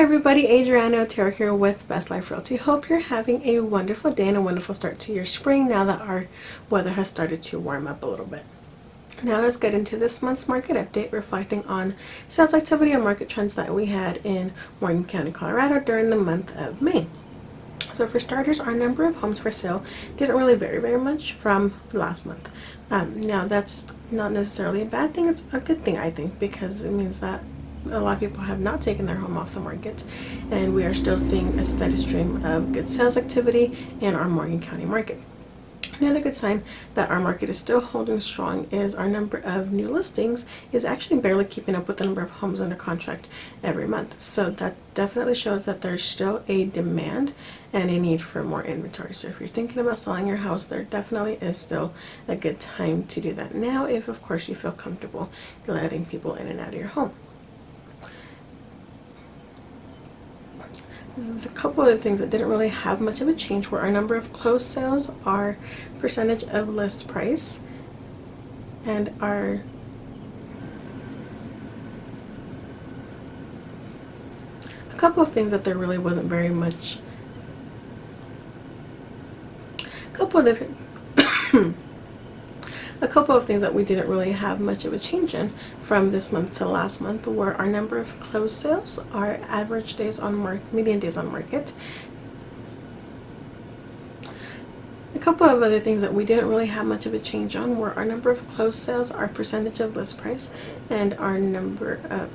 everybody, Adriana Otero here with Best Life Realty. Hope you're having a wonderful day and a wonderful start to your spring now that our weather has started to warm up a little bit. Now let's get into this month's market update reflecting on sales activity and market trends that we had in Morgan County, Colorado during the month of May. So for starters, our number of homes for sale didn't really vary very much from last month. Um, now that's not necessarily a bad thing, it's a good thing I think because it means that a lot of people have not taken their home off the market and we are still seeing a steady stream of good sales activity in our Morgan County market. Another good sign that our market is still holding strong is our number of new listings is actually barely keeping up with the number of homes under contract every month. So that definitely shows that there's still a demand and a need for more inventory. So if you're thinking about selling your house, there definitely is still a good time to do that now if of course you feel comfortable letting people in and out of your home. The couple of things that didn't really have much of a change were our number of closed sales, our percentage of list price, and our a couple of things that there really wasn't very much a couple of different A couple of things that we didn't really have much of a change in from this month to last month were our number of closed sales, our average days on market, median days on market. A couple of other things that we didn't really have much of a change on were our number of closed sales, our percentage of list price, and our number of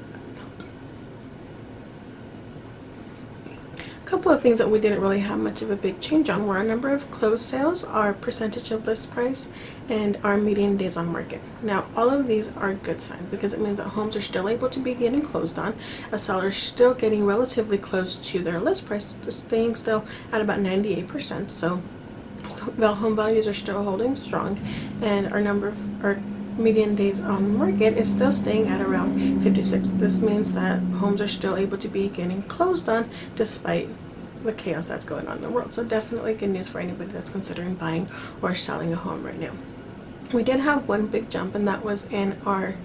A couple of things that we didn't really have much of a big change on were our number of closed sales, our percentage of list price, and our median days on market. Now, all of these are good signs because it means that homes are still able to be getting closed on. A seller is still getting relatively close to their list price, staying still at about 98%. So, so home values are still holding strong, and our number of our median days on market is still staying at around 56. This means that homes are still able to be getting closed on despite the chaos that's going on in the world. So definitely good news for anybody that's considering buying or selling a home right now. We did have one big jump and that was in our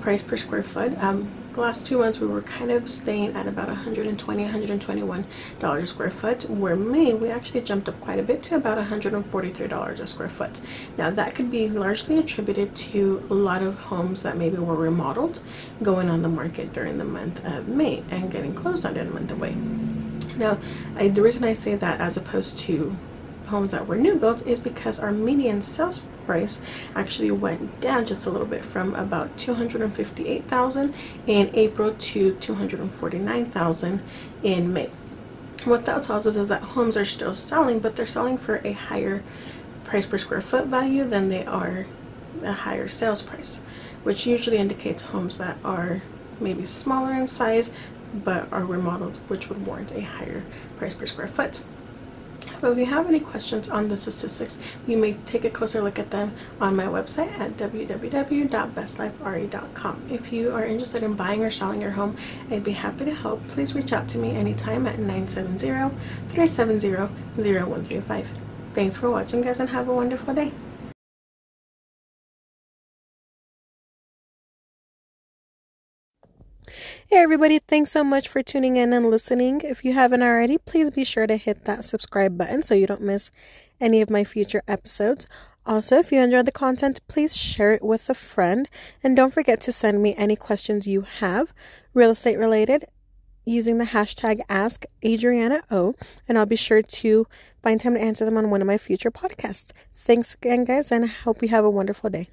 price per square foot. Um, the last two months we were kind of staying at about 120 121 dollars a square foot where May we actually jumped up quite a bit to about 143 dollars a square foot now that could be largely attributed to a lot of homes that maybe were remodeled going on the market during the month of May and getting closed on during the month of May now I, the reason I say that as opposed to homes that were new built is because our median sales price actually went down just a little bit from about 258,000 in April to 249,000 in May. What that tells us is that homes are still selling, but they're selling for a higher price per square foot value than they are a higher sales price, which usually indicates homes that are maybe smaller in size but are remodeled, which would warrant a higher price per square foot. But if you have any questions on the statistics, you may take a closer look at them on my website at www.bestlifere.com. If you are interested in buying or selling your home, I'd be happy to help. Please reach out to me anytime at 970-370-0135. Thanks for watching guys and have a wonderful day. Hey everybody, thanks so much for tuning in and listening. If you haven't already, please be sure to hit that subscribe button so you don't miss any of my future episodes. Also, if you enjoyed the content, please share it with a friend and don't forget to send me any questions you have real estate related using the hashtag ask Adriana O and I'll be sure to find time to answer them on one of my future podcasts. Thanks again guys and I hope you have a wonderful day.